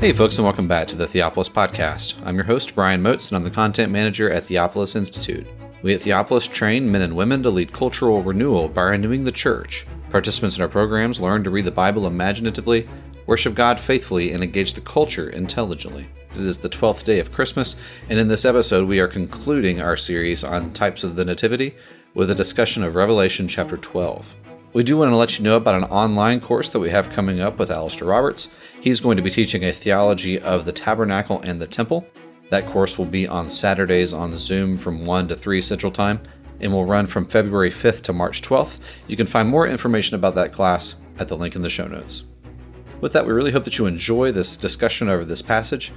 Hey, folks, and welcome back to the Theopolis Podcast. I'm your host, Brian Moats, and I'm the content manager at Theopolis Institute. We at Theopolis train men and women to lead cultural renewal by renewing the church. Participants in our programs learn to read the Bible imaginatively, worship God faithfully, and engage the culture intelligently. It is the 12th day of Christmas, and in this episode, we are concluding our series on types of the Nativity with a discussion of Revelation chapter 12. We do want to let you know about an online course that we have coming up with Alistair Roberts. He's going to be teaching a theology of the tabernacle and the temple. That course will be on Saturdays on Zoom from 1 to 3 Central Time and will run from February 5th to March 12th. You can find more information about that class at the link in the show notes. With that, we really hope that you enjoy this discussion over this passage,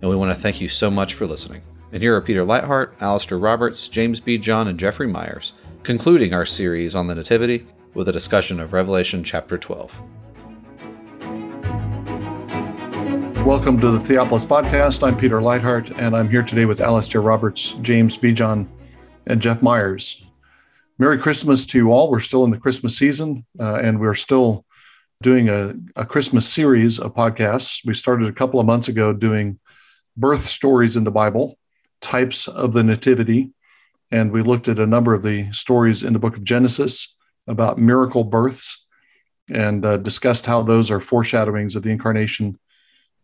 and we want to thank you so much for listening. And here are Peter Leithart, Alistair Roberts, James Bejon, and Jeffrey Meyers, concluding our series on the Nativity with a discussion of Revelation chapter 12. Welcome to the Theopolis Podcast. I'm Peter Leithart, and I'm here today with Alistair Roberts, James Bejon, and Jeff Meyers. Merry Christmas to you all. We're still in the Christmas season, uh, and we're still doing a, a Christmas series of podcasts. We started a couple of months ago doing birth stories in the Bible, types of the Nativity, and we looked at a number of the stories in the book of Genesis about miracle births and uh, discussed how those are foreshadowings of the incarnation,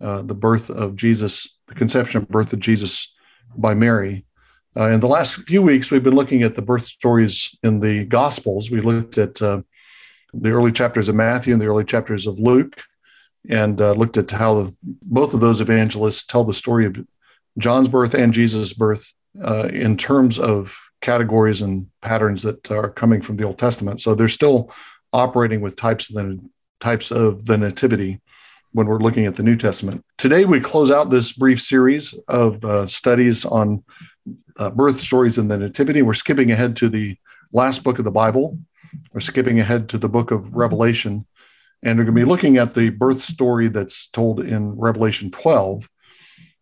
uh, the birth of Jesus, the conception and birth of Jesus by Mary. Uh, in the last few weeks, we've been looking at the birth stories in the Gospels. We looked at uh, the early chapters of Matthew and the early chapters of Luke, and uh, looked at how both of those evangelists tell the story of John's birth and Jesus' birth uh, in terms of categories and patterns that are coming from the Old Testament. So they're still operating with types of the types of the nativity when we're looking at the New Testament. Today we close out this brief series of uh, studies on uh, birth stories in the nativity. We're skipping ahead to the last book of the Bible. We're skipping ahead to the book of Revelation. And we're going to be looking at the birth story that's told in Revelation 12.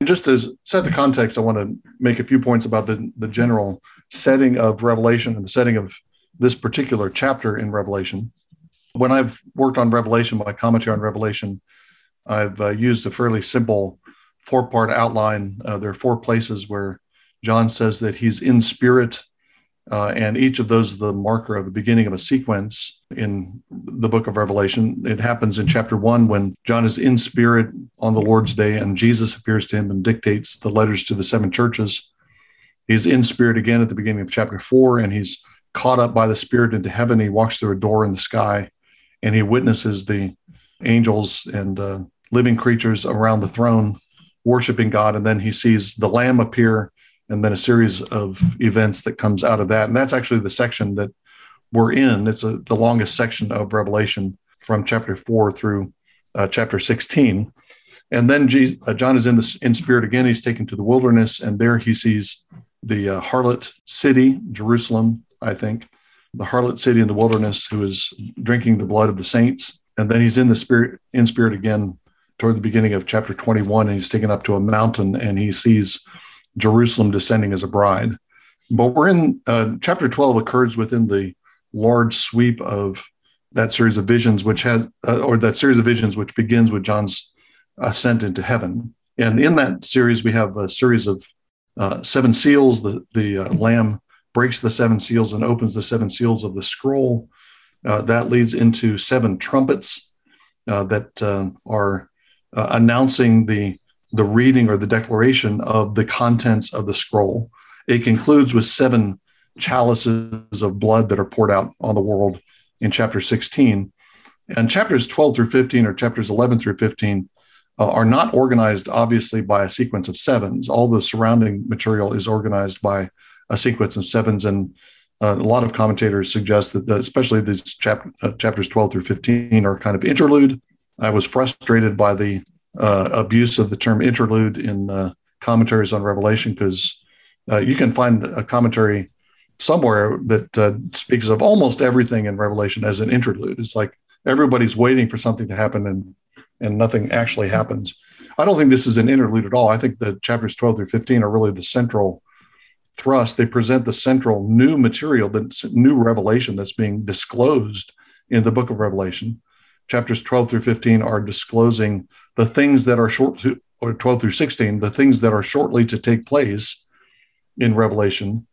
And just to set the context, I want to make a few points about the, the general setting of Revelation and the setting of this particular chapter in Revelation. When I've worked on Revelation, my commentary on Revelation, I've uh, used a fairly simple four part outline. Uh, there are four places where John says that he's in spirit, uh, and each of those is the marker of the beginning of a sequence in the book of Revelation. It happens in chapter one when John is in spirit on the Lord's day, and Jesus appears to him and dictates the letters to the seven churches. He's in spirit again at the beginning of chapter four, and he's caught up by the Spirit into heaven. He walks through a door in the sky, and he witnesses the angels and uh, living creatures around the throne worshiping God. And then he sees the Lamb appear, and then a series of events that comes out of that. And that's actually the section that we're in. It's a, the longest section of Revelation from chapter four through uh, chapter 16. And then Jesus, uh, John is in, the, in spirit again. He's taken to the wilderness, and there he sees the uh, harlot city, Jerusalem, I think, the harlot city in the wilderness who is drinking the blood of the saints. And then he's in the spirit, in spirit again toward the beginning of chapter 21, and he's taken up to a mountain and he sees Jerusalem descending as a bride. But we're in uh, chapter 12 occurs within the large sweep of that series of visions, which had, uh, or that series of visions, which begins with John's ascent into heaven. And in that series, we have a series of uh, seven seals. The, the uh, lamb breaks the seven seals and opens the seven seals of the scroll. Uh, that leads into seven trumpets uh, that uh, are uh, announcing the, the reading or the declaration of the contents of the scroll. It concludes with seven chalices of blood that are poured out on the world in chapter 16. And chapters 12 through 15 or chapters 11 through 15 uh, are not organized obviously by a sequence of sevens. All the surrounding material is organized by a sequence of sevens, and uh, a lot of commentators suggest that, the, especially these chap- uh, chapters 12 through 15, are kind of interlude. I was frustrated by the uh, abuse of the term interlude in uh, commentaries on Revelation because uh, you can find a commentary somewhere that speaks of almost everything in Revelation as an interlude. It's like everybody's waiting for something to happen and and nothing actually happens. I don't think this is an interlude at all. I think the chapters 12 through 15 are really the central thrust. They present the central new material, the new revelation that's being disclosed in the book of Revelation. chapters 12 through 15 are disclosing the things that are short to, or 12 through 16, the things that are shortly to take place in Revelation.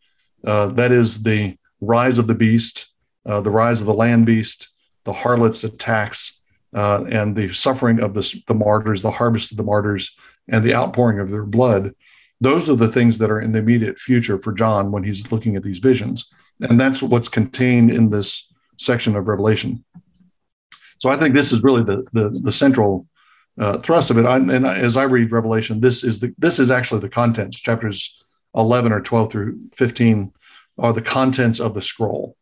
Uh, that is the rise of the beast, uh, the rise of the land beast, the harlot's attacks, uh, and the suffering of the, the martyrs, the harvest of the martyrs, and the outpouring of their blood. Those are the things that are in the immediate future for John when he's looking at these visions. And that's what's contained in this section of Revelation. So I think this is really the, the, the central uh, thrust of it. I, and as I read Revelation, this is the this is actually the contents. Chapters 11 or 12 through 15 are the contents of the scroll.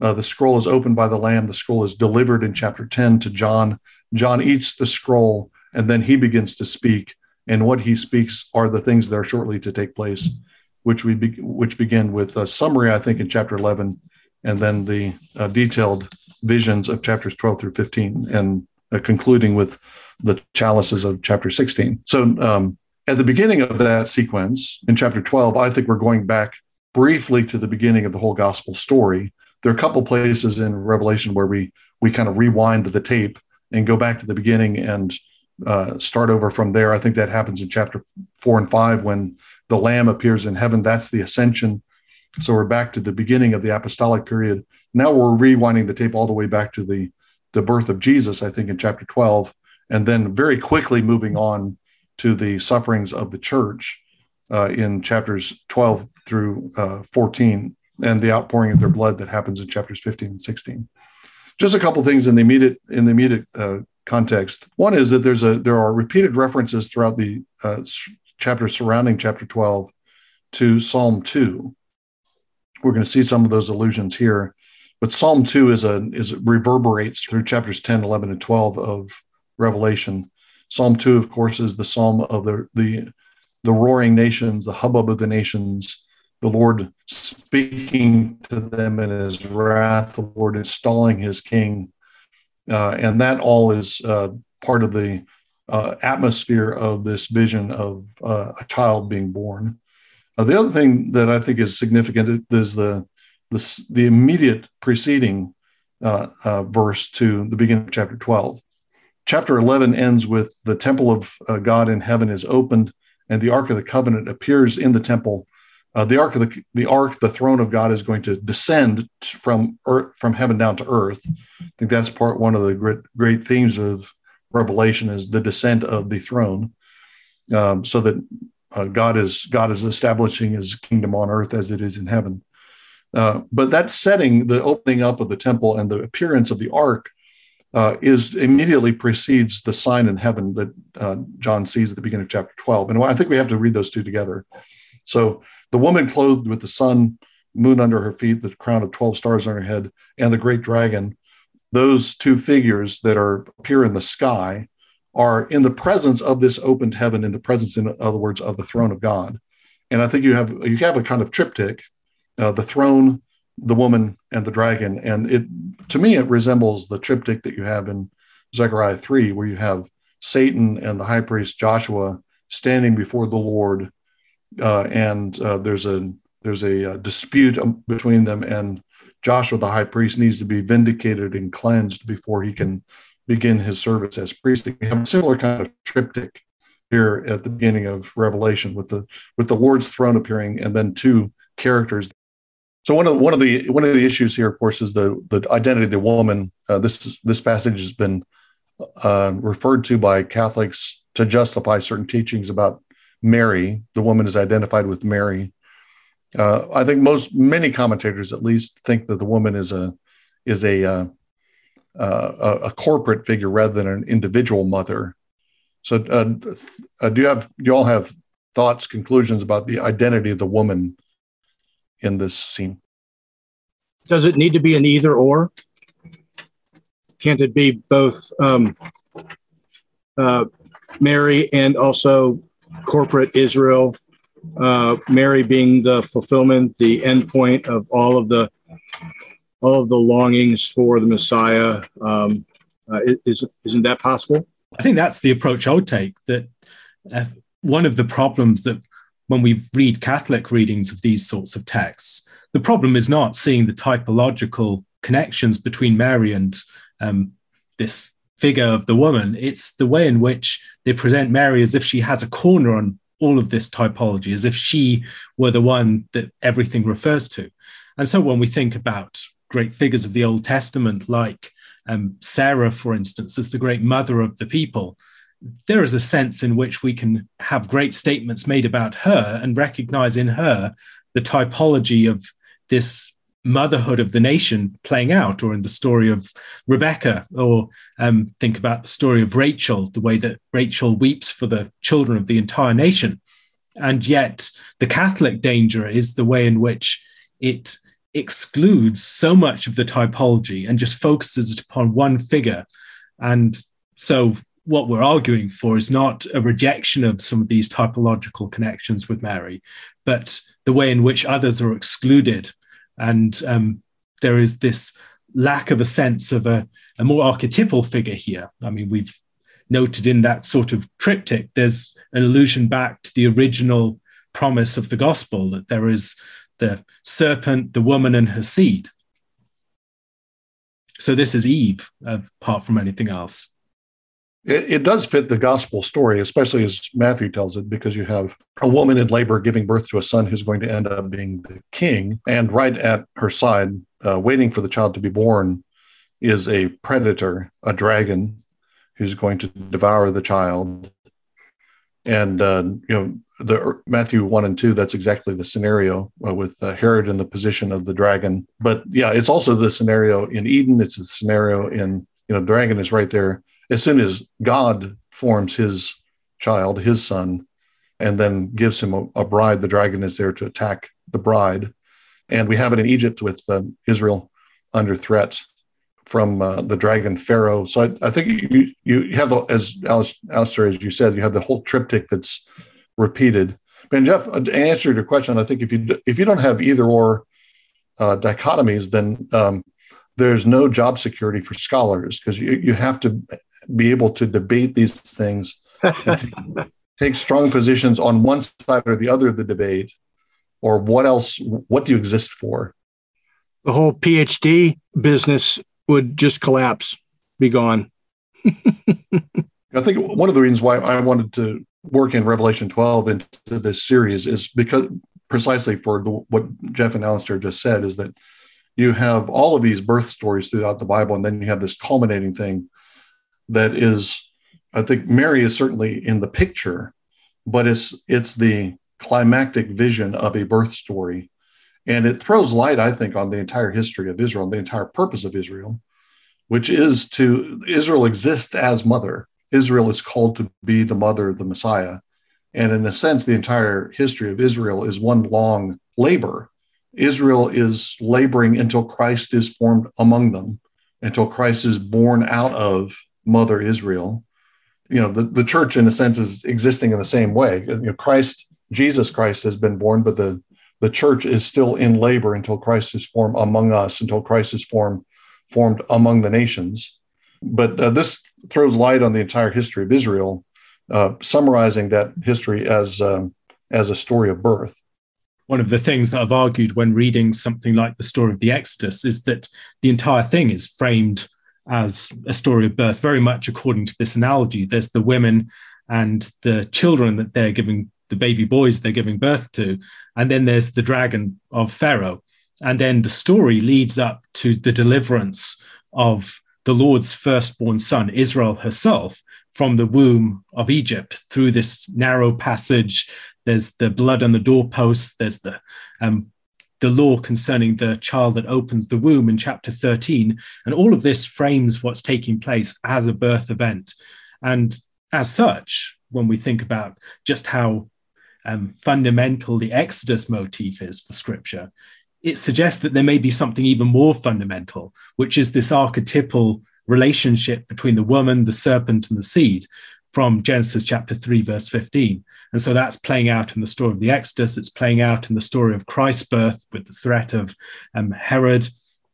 Uh, the scroll is opened by the Lamb. The scroll is delivered in chapter 10 to John. John eats the scroll and then he begins to speak. And what he speaks are the things that are shortly to take place, which we be, which begin with a summary, I think, in chapter 11, and then the uh, detailed visions of chapters 12 through 15, and uh, concluding with the chalices of chapter 16. So, um, at the beginning of that sequence in chapter 12, I think we're going back briefly to the beginning of the whole gospel story there are a couple places in Revelation where we we kind of rewind the tape and go back to the beginning and uh, start over from there. I think that happens in chapter four and five when the Lamb appears in heaven. That's the ascension. So we're back to the beginning of the apostolic period. Now we're rewinding the tape all the way back to the the birth of Jesus. I think in chapter twelve, and then very quickly moving on to the sufferings of the church uh, in chapters twelve through uh, fourteen and the outpouring of their blood that happens in chapters 15 and 16. Just a couple things in the immediate in the immediate uh, context. One is that there's a there are repeated references throughout the uh, chapters surrounding chapter 12 to Psalm 2. We're going to see some of those allusions here, but Psalm 2 is a is reverberates through chapters 10, 11, and 12 of Revelation. Psalm 2, of course, is the psalm of the the the roaring nations, the hubbub of the nations, the Lord speaking to them in his wrath, the Lord installing his king. Uh, and that all is uh, part of the uh, atmosphere of this vision of uh, a child being born. Uh, the other thing that I think is significant is the, the, the immediate preceding uh, verse to the beginning of chapter 12. Chapter 11 ends with the temple of God in heaven is opened, and the Ark of the Covenant appears in the temple uh, the ark of the, the ark, the throne of God, is going to descend from earth, from heaven down to earth. I think that's part one of the great, great themes of Revelation is the descent of the throne, um, so that uh, God is God is establishing His kingdom on earth as it is in heaven. Uh, but that setting, the opening up of the temple and the appearance of the ark, uh, is immediately precedes the sign in heaven that uh, John sees at the beginning of chapter 12. And I think we have to read those two together. So the woman clothed with the sun, moon under her feet, the crown of 12 stars on her head, and the great dragon, those two figures that are appear in the sky are in the presence of this opened heaven, in the presence, in other words, of the throne of God. And I think you have you have a kind of triptych, uh, the throne, the woman, and the dragon. And it to me it resembles the triptych that you have in Zechariah 3, where you have Satan and the high priest Joshua standing before the Lord uh, and uh, there's a there's a, a, uh, dispute um, between them, and Joshua the high priest needs to be vindicated and cleansed before he can begin his service as priest. We have a similar kind of triptych here at the beginning of Revelation with the with the Lord's throne appearing, and then two characters. So one of one of the one of the issues here, of course, is the the identity of the woman. Uh, this this passage has been uh, referred to by Catholics to justify certain teachings about Mary. The woman is identified with Mary. Uh, I think most many commentators, at least, think that the woman is a is a uh, uh, a corporate figure rather than an individual mother. So, uh, uh, do you have do you all have thoughts, conclusions about the identity of the woman in this scene? Does it need to be an either or? Can't it be both um, uh, Mary and also corporate Israel, uh, Mary being the fulfillment, the endpoint of all of the all of the longings for the Messiah. Um, uh, is, isn't that possible? I think that's the approach I would take. That uh, one of the problems that when we read Catholic readings of these sorts of texts, the problem is not seeing the typological connections between Mary and um, this figure of the woman. It's the way in which they present Mary as if she has a corner on all of this typology, as if she were the one that everything refers to. And so when we think about great figures of the Old Testament, like um, Sarah, for instance, as the great mother of the people, there is a sense in which we can have great statements made about her and recognize in her the typology of this motherhood of the nation playing out, or in the story of Rebecca, or um, think about the story of Rachel, the way that Rachel weeps for the children of the entire nation. And yet, the Catholic danger is the way in which it excludes so much of the typology and just focuses it upon one figure. And so, what we're arguing for is not a rejection of some of these typological connections with Mary, but the way in which others are excluded and um, there is this lack of a sense of a, a more archetypal figure here. I mean, we've noted in that sort of triptych, there's an allusion back to the original promise of the gospel that there is the serpent, the woman, and her seed. So this is Eve, uh, apart from anything else. It, it, does fit the gospel story, especially as Matthew tells it, because you have a woman in labor giving birth to a son who's going to end up being the king. And right at her side, uh, waiting for the child to be born, is a predator, a dragon, who's going to devour the child. And, uh, you know, the Matthew 1 and 2, that's exactly the scenario uh, with uh, Herod in the position of the dragon. But yeah, it's also the scenario in Eden. It's a scenario in, you know, dragon is right there as soon as God forms his child, his son, and then gives him a, a bride, the dragon is there to attack the bride. And we have it in Egypt with uh, Israel under threat from uh, the dragon Pharaoh. So I, I, think you you have as Alistair, as you said, you have the whole triptych that's repeated. And Jeff, uh, to answer your question, I think if you if you don't have either or uh, dichotomies, then um, there's no job security for scholars because you, you have to be able to debate these things and take, take strong positions on one side or the other of the debate or what else what do you exist for? The whole phd business would just collapse be gone. I think one of the reasons why i wanted to work in revelation 12 into this series is because precisely for the, what jeff and alistair just said is that you have all of these birth stories throughout the bible and then you have this culminating thing that is, I think Mary is certainly in the picture, but it's it's the climactic vision of a birth story. And it throws light, I think, on the entire history of Israel, and the entire purpose of Israel, which is to Israel exists as mother. Israel is called to be the mother of the Messiah. And in a sense, the entire history of Israel is one long labor. Israel is laboring until Christ is formed among them, until Christ is born out of mother Israel. You know, the, the church, in a sense, is existing in the same way. You know, Christ, Jesus Christ has been born, but the, the church is still in labor until Christ is formed among us, until Christ is formed, formed among the nations. But uh, this throws light on the entire history of Israel, uh, summarizing that history as, um, as a story of birth one of the things that I've argued when reading something like the story of the Exodus is that the entire thing is framed as a story of birth, very much according to this analogy. There's the women and the children that they're giving, the baby boys they're giving birth to. And then there's the dragon of Pharaoh. And then the story leads up to the deliverance of the Lord's firstborn son, Israel herself, from the womb of Egypt through this narrow passage. There's the blood on the doorposts, there's the um, the law concerning the child that opens the womb in chapter 13. And all of this frames what's taking place as a birth event. And as such, when we think about just how um, fundamental the Exodus motif is for scripture, it suggests that there may be something even more fundamental, which is this archetypal relationship between the woman, the serpent, and the seed from Genesis chapter 3, verse 15. And so that's playing out in the story of the Exodus. It's playing out in the story of Christ's birth with the threat of um, Herod.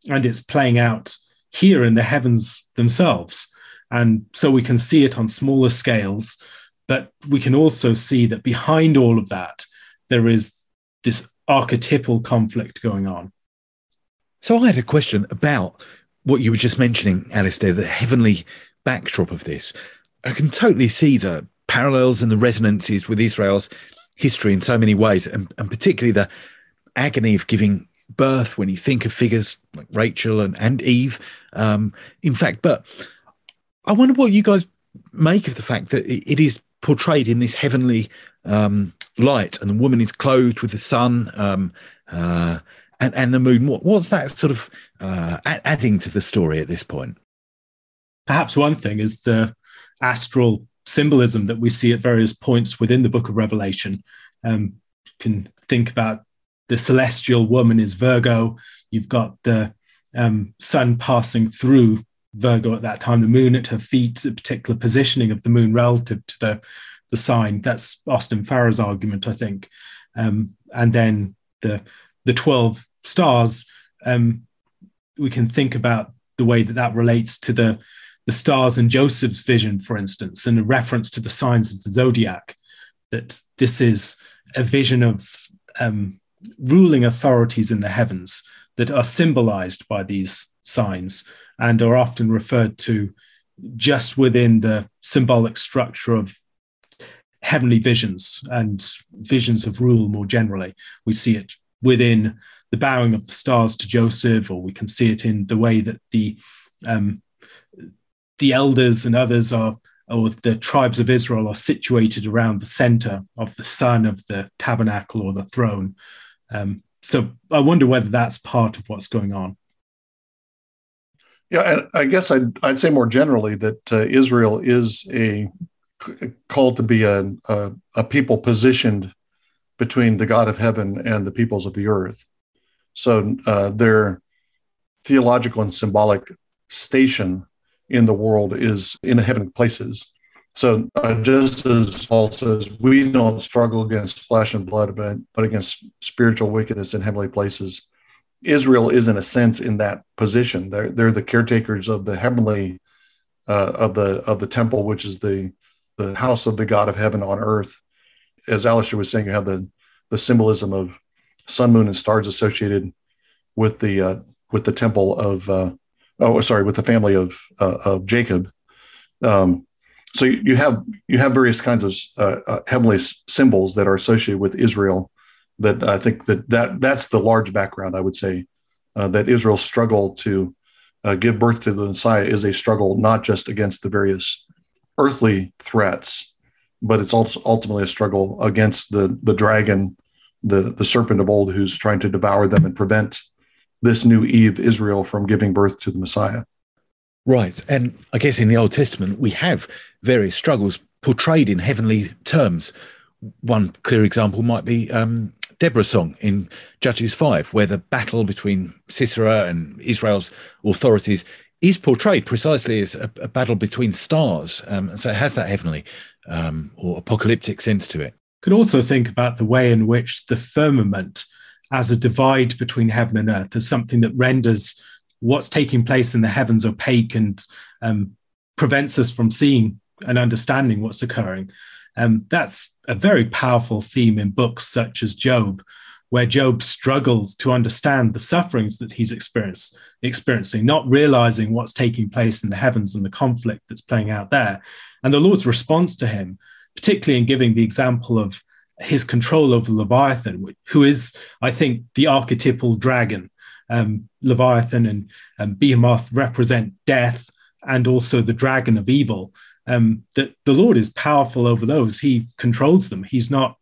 And it's playing out here in the heavens themselves. And so we can see it on smaller scales, but we can also see that behind all of that, there is this archetypal conflict going on. So I had a question about what you were just mentioning, Alistair, the heavenly backdrop of this, I can totally see the parallels and the resonances with Israel's history in so many ways, and, and particularly the agony of giving birth when you think of figures like Rachel and, and Eve. Um, in fact, but I wonder what you guys make of the fact that it is portrayed in this heavenly um, light, and the woman is clothed with the sun um, uh, and and the moon. What, what's that sort of uh, adding to the story at this point? Perhaps one thing is the astral symbolism that we see at various points within the Book of Revelation. Um, you can think about the celestial woman is Virgo. You've got the um, sun passing through Virgo at that time, the moon at her feet, the particular positioning of the moon relative to the, the sign. That's Austin Farrer's argument, I think. Um, and then the the 12 stars, um, we can think about the way that that relates to the, the stars in Joseph's vision, for instance, and a reference to the signs of the zodiac, that this is a vision of um, ruling authorities in the heavens that are symbolized by these signs and are often referred to just within the symbolic structure of heavenly visions and visions of rule more generally. We see it within the bowing of the stars to Joseph, or we can see it in the way that the um, the elders and others are, or the tribes of Israel are situated around the center of the sun of the tabernacle or the throne. Um, so I wonder whether that's part of what's going on. Yeah, and I guess I'd, I'd say more generally that uh, Israel is a called to be a, a, a, people positioned between the God of heaven and the peoples of the earth. So uh, their theological and symbolic station in the world is in the heavenly places. So uh, just as Paul says, we don't struggle against flesh and blood, but, but against spiritual wickedness in heavenly places. Israel is, in a sense, in that position. They're, they're the caretakers of the heavenly, uh, of the of the temple, which is the the house of the God of heaven on earth. As Alistair was saying, you have the the symbolism of sun, moon, and stars associated with the uh, with the temple of uh, oh sorry with the family of uh, of Jacob. Um, so you have you have various kinds of uh, uh, heavenly symbols that are associated with Israel. That I think that that that's the large background. I would say uh, that Israel's struggle to uh, give birth to the Messiah is a struggle not just against the various earthly threats, but it's also ultimately a struggle against the the dragon, the the serpent of old, who's trying to devour them and prevent this new Eve Israel from giving birth to the Messiah. Right. And I guess in the Old Testament, we have various struggles portrayed in heavenly terms. One clear example might be um, Deborah's song in Judges 5, where the battle between Sisera and Israel's authorities is portrayed precisely as a, a battle between stars. Um, so it has that heavenly um, or apocalyptic sense to it. Could also think about the way in which the firmament, as a divide between heaven and earth, as something that renders what's taking place in the heavens opaque and um, prevents us from seeing and understanding what's occurring. Um, that's a very powerful theme in books such as Job, where Job struggles to understand the sufferings that he's experiencing, not realizing what's taking place in the heavens and the conflict that's playing out there. And the Lord's response to him, particularly in giving the example of his control over Leviathan, who is, I think, the archetypal dragon um, Leviathan and um, Behemoth represent death and also the dragon of evil. Um, that the Lord is powerful over those. He controls them. He's not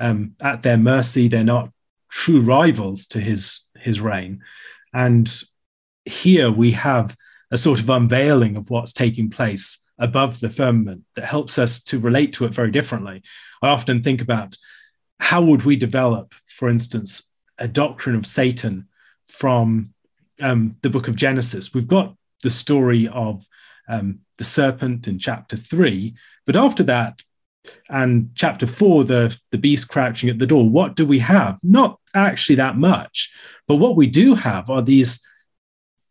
um, at their mercy. They're not true rivals to his his reign. And here we have a sort of unveiling of what's taking place above the firmament that helps us to relate to it very differently. I often think about how would we develop, for instance, a doctrine of Satan from um, the book of Genesis. We've got the story of um, the serpent in chapter three, but after that, and chapter four, the, the beast crouching at the door, what do we have? Not actually that much, but what we do have are these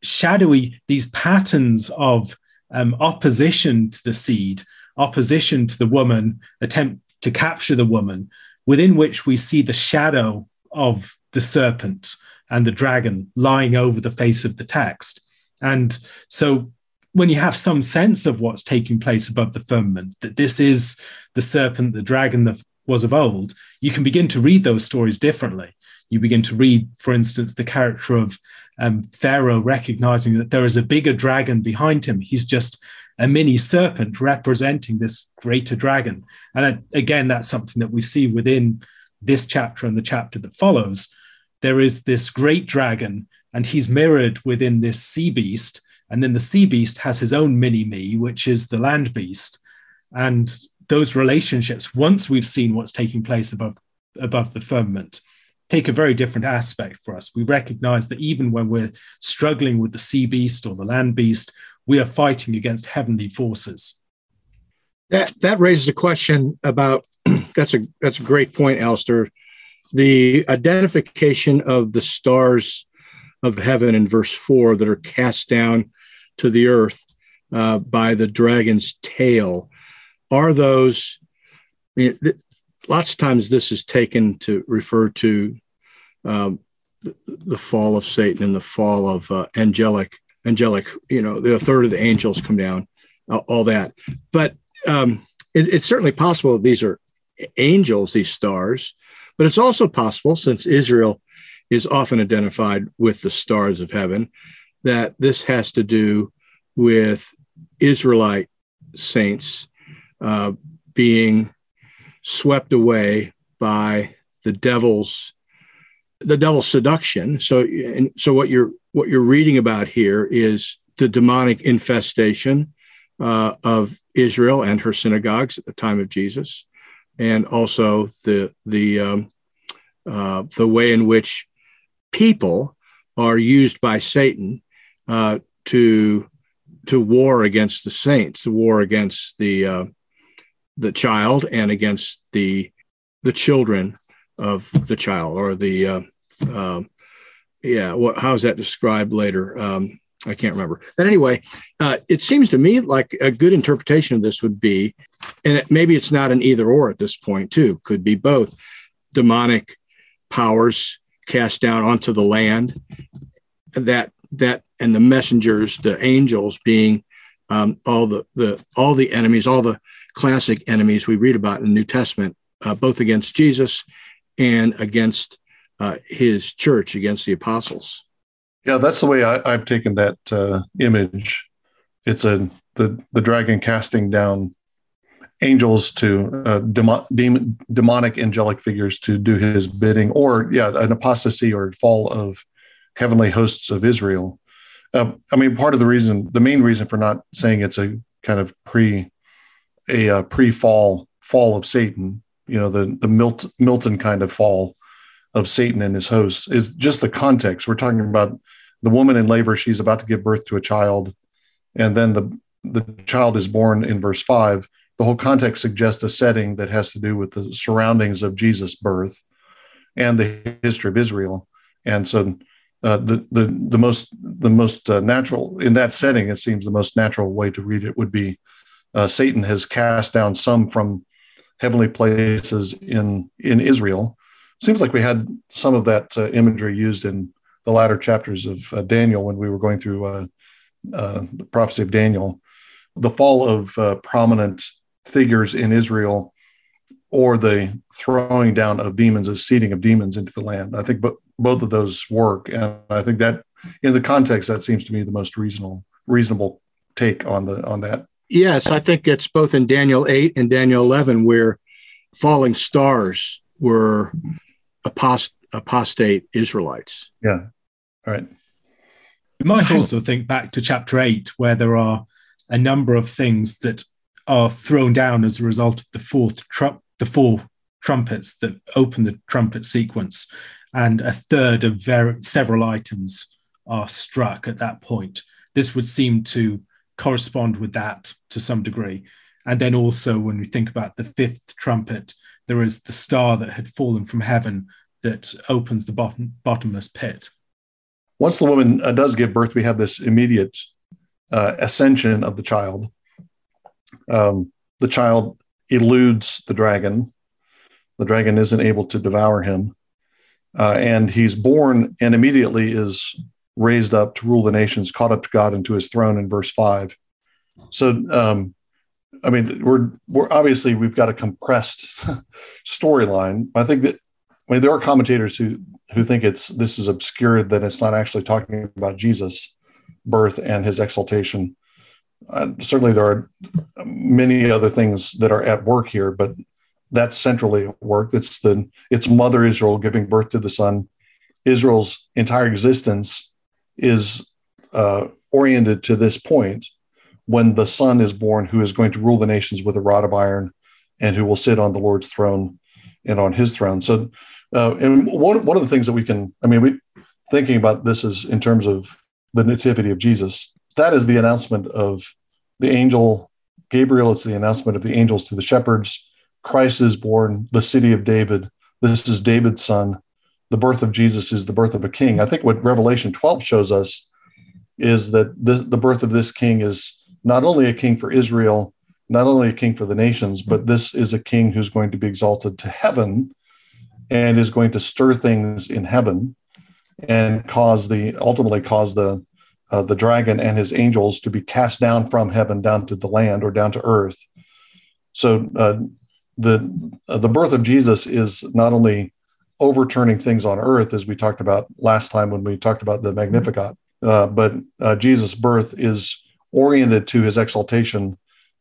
shadowy, these patterns of um, opposition to the seed, opposition to the woman, attempt to capture the woman, within which we see the shadow of the serpent and the dragon lying over the face of the text. And so when you have some sense of what's taking place above the firmament, that this is the serpent, the dragon that was of old, you can begin to read those stories differently. You begin to read, for instance, the character of um, Pharaoh recognizing that there is a bigger dragon behind him. He's just a mini serpent representing this greater dragon. And again, that's something that we see within this chapter and the chapter that follows. There is this great dragon, and he's mirrored within this sea beast. And then the sea beast has his own mini me, which is the land beast. And those relationships, once we've seen what's taking place above, above the firmament, take a very different aspect for us. We recognize that even when we're struggling with the sea beast or the land beast, we are fighting against heavenly forces. That that raises a question about that's a that's a great point, Alistair. The identification of the stars of heaven in verse four that are cast down to the earth uh, by the dragon's tail are those. I mean, lots of times this is taken to refer to um, the, the, fall of Satan and the fall of uh, angelic angelic. You know, the third of the angels come down, uh, all that. But um, it, it's certainly possible that these are angels, these stars, but it's also possible, since Israel is often identified with the stars of heaven, that this has to do with Israelite saints uh, being swept away by the devil's the devil's seduction. So, and so what you're what you're reading about here is the demonic infestation uh, of Israel and her synagogues at the time of Jesus, and also the the um, uh, the way in which people are used by Satan uh, to to war against the saints, the war against the uh, the child and against the the children of the child or the uh, uh, yeah what how is that described later um, I can't remember. But anyway, uh, it seems to me like a good interpretation of this would be, and it, maybe it's not an either or at this point, too, could be both demonic powers cast down onto the land that that and the messengers the angels being um, all the the all the enemies all the classic enemies we read about in the new testament uh, both against jesus and against uh, his church against the apostles yeah, that's the way I, have taken that uh, image. It's a the the dragon casting down angels to uh, demo, demon, demonic angelic figures to do his bidding, or yeah, an apostasy or fall of heavenly hosts of Israel. Uh, I mean, part of the reason, the main reason for not saying it's a kind of pre a uh, pre fall fall of Satan, you know, the the Milton, Milton kind of fall of Satan and his hosts is just the context. We're talking about the woman in labor; she's about to give birth to a child, and then the the child is born in verse five. The whole context suggests a setting that has to do with the surroundings of Jesus' birth and the history of Israel. And so, uh, the the the most the most uh, natural in that setting, it seems the most natural way to read it would be uh, Satan has cast down some from heavenly places in in Israel seems like we had some of that uh, imagery used in the latter chapters of uh, Daniel when we were going through uh, uh the prophecy of Daniel. The fall of uh, prominent figures in Israel or the throwing down of demons, a seeding of demons into the land. I think both of those work. And I think that in the context, that seems to me the most reasonable, reasonable take on the on that. Yes, I think it's both in Daniel 8 and Daniel 11 where falling stars were apost- apostate Israelites. Yeah. All right. We might also think back to chapter eight, where there are a number of things that are thrown down as a result of the fourth trump, the four trumpets that open the trumpet sequence, and a third of ver- several items are struck at that point. This would seem to correspond with that to some degree. And then also, when we think about the fifth trumpet, there is the star that had fallen from heaven that opens the bottom, bottomless pit. Once the woman uh, does give birth, we have this immediate uh, ascension of the child. Um, the child eludes the dragon. The dragon isn't able to devour him. Uh, and he's born and immediately is raised up to rule the nations, caught up to God and to his throne in verse 5. So, um, I mean, we're we're obviously we've got a compressed storyline. I think that I mean there are commentators who who think it's this is obscured that it's not actually talking about Jesus' birth and his exaltation. Uh, certainly, there are many other things that are at work here, but that's centrally at work. It's the it's Mother Israel giving birth to the Son. Israel's entire existence is uh, oriented to this point when the Son is born, who is going to rule the nations with a rod of iron, and who will sit on the Lord's throne and on His throne. So, uh, and one one of the things that we can, I mean, we thinking about this is in terms of the nativity of Jesus. That is the announcement of the angel Gabriel. It's the announcement of the angels to the shepherds Christ is born, the city of David. This is David's son. The birth of Jesus is the birth of a king. I think what Revelation 12 shows us is that the, birth of this king is not only a king for Israel, not only a king for the nations, but this is a king who's going to be exalted to heaven and is going to stir things in heaven and cause the ultimately cause the uh, the dragon and his angels to be cast down from heaven down to the land or down to earth. So uh, the uh, the birth of Jesus is not only overturning things on earth, as we talked about last time when we talked about the Magnificat, uh, but uh, Jesus' birth is oriented to his exaltation,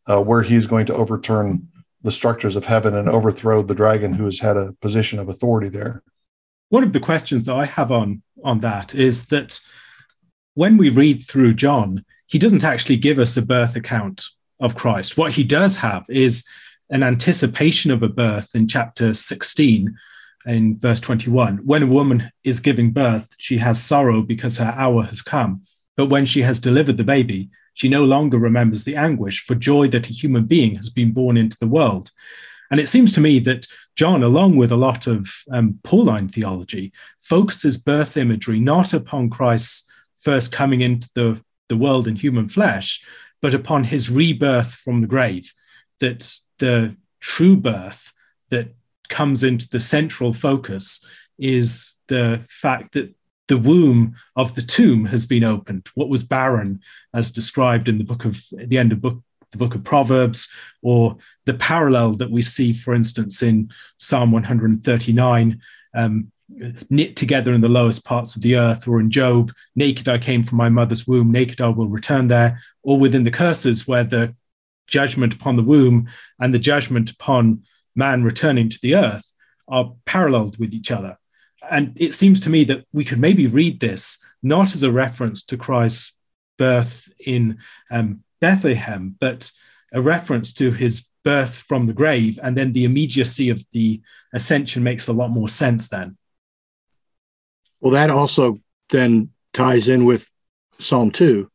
uh, where he's going to overturn the structures of heaven and overthrow the dragon who has had a position of authority there. One of the questions that I have on on that is that when we read through John, he doesn't actually give us a birth account of Christ. What he does have is an anticipation of a birth in chapter 16 in verse 21. When a woman is giving birth, she has sorrow because her hour has come. But when she has delivered the baby, she no longer remembers the anguish for joy that a human being has been born into the world. And it seems to me that John, along with a lot of um, Pauline theology, focuses birth imagery not upon Christ's first coming into the, the world in human flesh, but upon his rebirth from the grave. That the true birth that comes into the central focus is the fact that the womb of the tomb has been opened. What was barren, as described in the book of the end of book, the book of Proverbs, or the parallel that we see, for instance, in Psalm 139, um, knit together in the lowest parts of the earth, or in Job, naked I came from my mother's womb, naked I will return there, or within the curses where the judgment upon the womb and the judgment upon man returning to the earth are paralleled with each other. And it seems to me that we could maybe read this not as a reference to Christ's birth in um, Bethlehem, but a reference to his birth from the grave. And then the immediacy of the ascension makes a lot more sense then. Well, that also then ties in with Psalm 2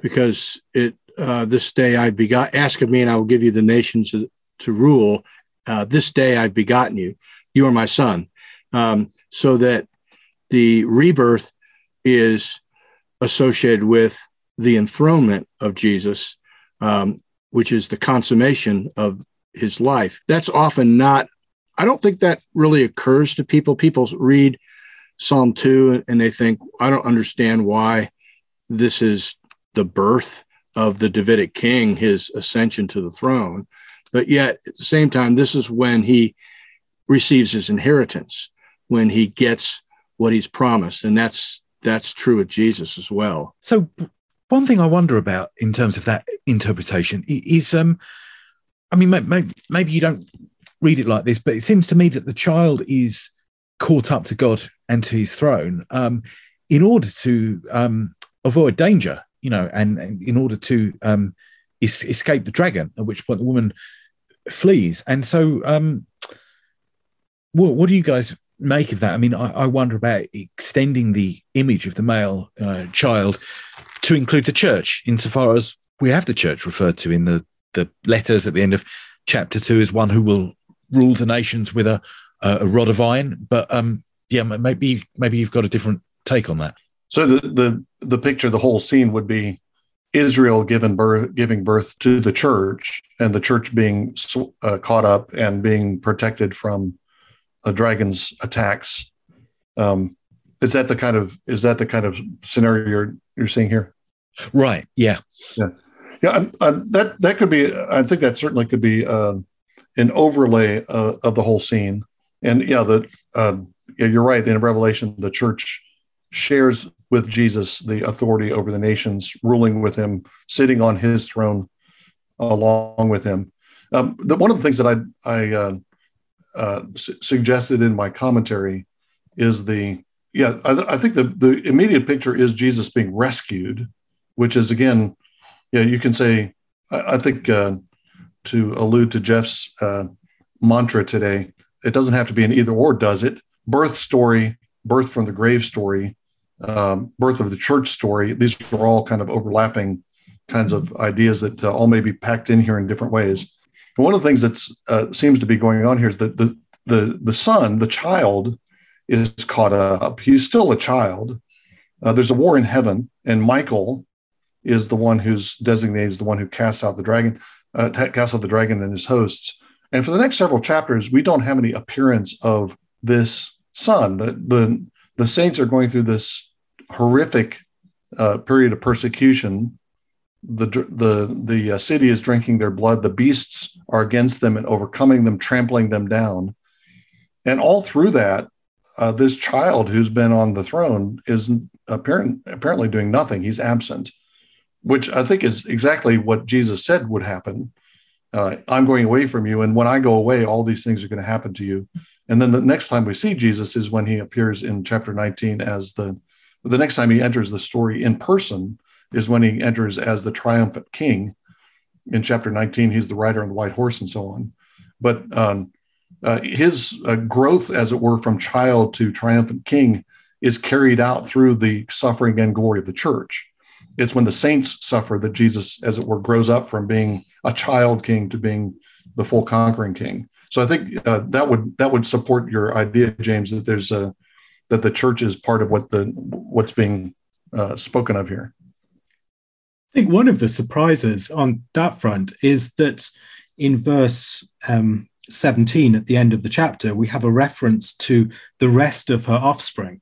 because it uh, this day I begot, ask of me, and I will give you the nations to, to rule. Uh, this day I've begotten you. You are my son. Um, so that the rebirth is associated with the enthronement of Jesus, um, which is the consummation of his life. That's often not, I don't think that really occurs to people. People read Psalm 2 and they think, I don't understand why this is the birth of the Davidic king, his ascension to the throne. But yet, at the same time, this is when he receives his inheritance, when he gets what he's promised. And that's that's true with Jesus as well. So one thing I wonder about in terms of that interpretation is um I mean maybe, maybe you don't read it like this, but it seems to me that the child is caught up to God and to his throne um, in order to um, avoid danger you know, and, and in order to um, es- escape the dragon, at which point the woman flees. And so, um, what, what do you guys make of that? I mean, I, I wonder about extending the image of the male uh, child to include the church, insofar as we have the church referred to in the, the letters at the end of chapter two as one who will rule the nations with a, a rod of iron. But um, yeah, maybe maybe you've got a different take on that. So the the the picture, the whole scene would be Israel given birth, giving birth to the church, and the church being uh, caught up and being protected from a dragon's attacks. Um, is that the kind of is that the kind of scenario you're you're seeing here? Right. Yeah. Yeah. Yeah, uh, that that could be. I think that certainly could be uh, an overlay uh, of the whole scene. And yeah, the uh, yeah, you're right. In Revelation, the church shares with Jesus the authority over the nations, ruling with him, sitting on his throne along with him. Um, the, one of the things that I, I uh, uh, su- suggested in my commentary is the yeah I, I, think the the immediate picture is Jesus being rescued, which is again yeah you can say I, I think uh, to allude to Jeff's uh, mantra today it doesn't have to be an either or does it birth story birth from the grave story um, birth of the church story these are all kind of overlapping kinds of ideas that uh, all may be packed in here in different ways one of the things that uh, seems to be going on here is that the, the, the son, the child, is caught up. He's still a child. Uh, there's a war in heaven, and Michael is the one who's designated as the one who casts out the dragon, uh, casts out the dragon and his hosts. And for the next several chapters, we don't have any appearance of this son. The, the, the saints are going through this horrific uh, period of persecution. The the the uh, city is drinking their blood. The beasts are against them and overcoming them trampling them down. And all through that uh, this child who's been on the throne is apparent, apparently doing nothing. He's absent which i think is exactly what jesus said would happen. Uh, i'm going away from you. And when i go away all these things are going to happen to you. And then the next time we see jesus is when he appears in chapter 19 as the the next time he enters the story in person is when he enters as the triumphant king. In chapter 19, he's the rider on the white horse and so on. But um, uh, his uh, growth, as it were, from child to triumphant king is carried out through the suffering and glory of the church. It's when the saints suffer that Jesus, as it were, grows up from being a child king to being the full conquering king. So I think uh, that would that would support your idea, James, that there's a that the church is part of what the what's being uh, spoken of here. I think one of the surprises on that front is that in verse um, 17 at the end of the chapter, we have a reference to the rest of her offspring.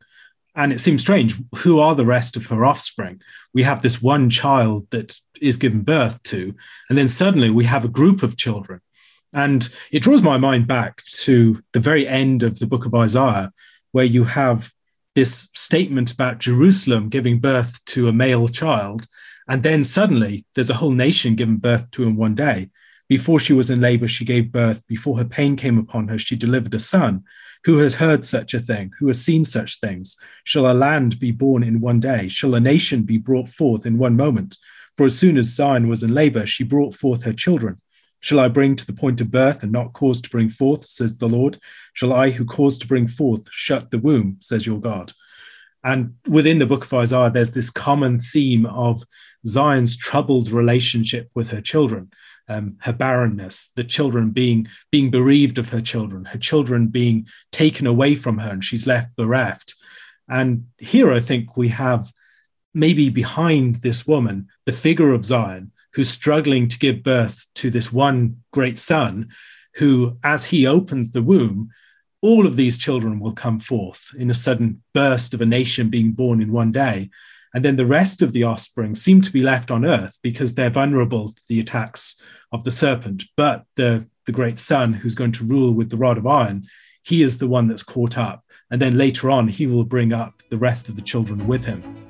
And it seems strange. Who are the rest of her offspring? We have this one child that is given birth to, and then suddenly we have a group of children. And it draws my mind back to the very end of the book of Isaiah, where you have this statement about Jerusalem giving birth to a male child. And then suddenly there's a whole nation given birth to in one day. Before she was in labor, she gave birth. Before her pain came upon her, she delivered a son. Who has heard such a thing? Who has seen such things? Shall a land be born in one day? Shall a nation be brought forth in one moment? For as soon as Zion was in labor, she brought forth her children. Shall I bring to the point of birth and not cause to bring forth, says the Lord? Shall I, who caused to bring forth, shut the womb, says your God? And within the book of Isaiah, there's this common theme of Zion's troubled relationship with her children, um, her barrenness, the children being being bereaved of her children, her children being taken away from her, and she's left bereft. And here, I think we have maybe behind this woman the figure of Zion, who's struggling to give birth to this one great son, who, as he opens the womb, all of these children will come forth in a sudden burst of a nation being born in one day. And then the rest of the offspring seem to be left on earth because they're vulnerable to the attacks of the serpent. But the, the great son who's going to rule with the rod of iron, he is the one that's caught up. And then later on, he will bring up the rest of the children with him.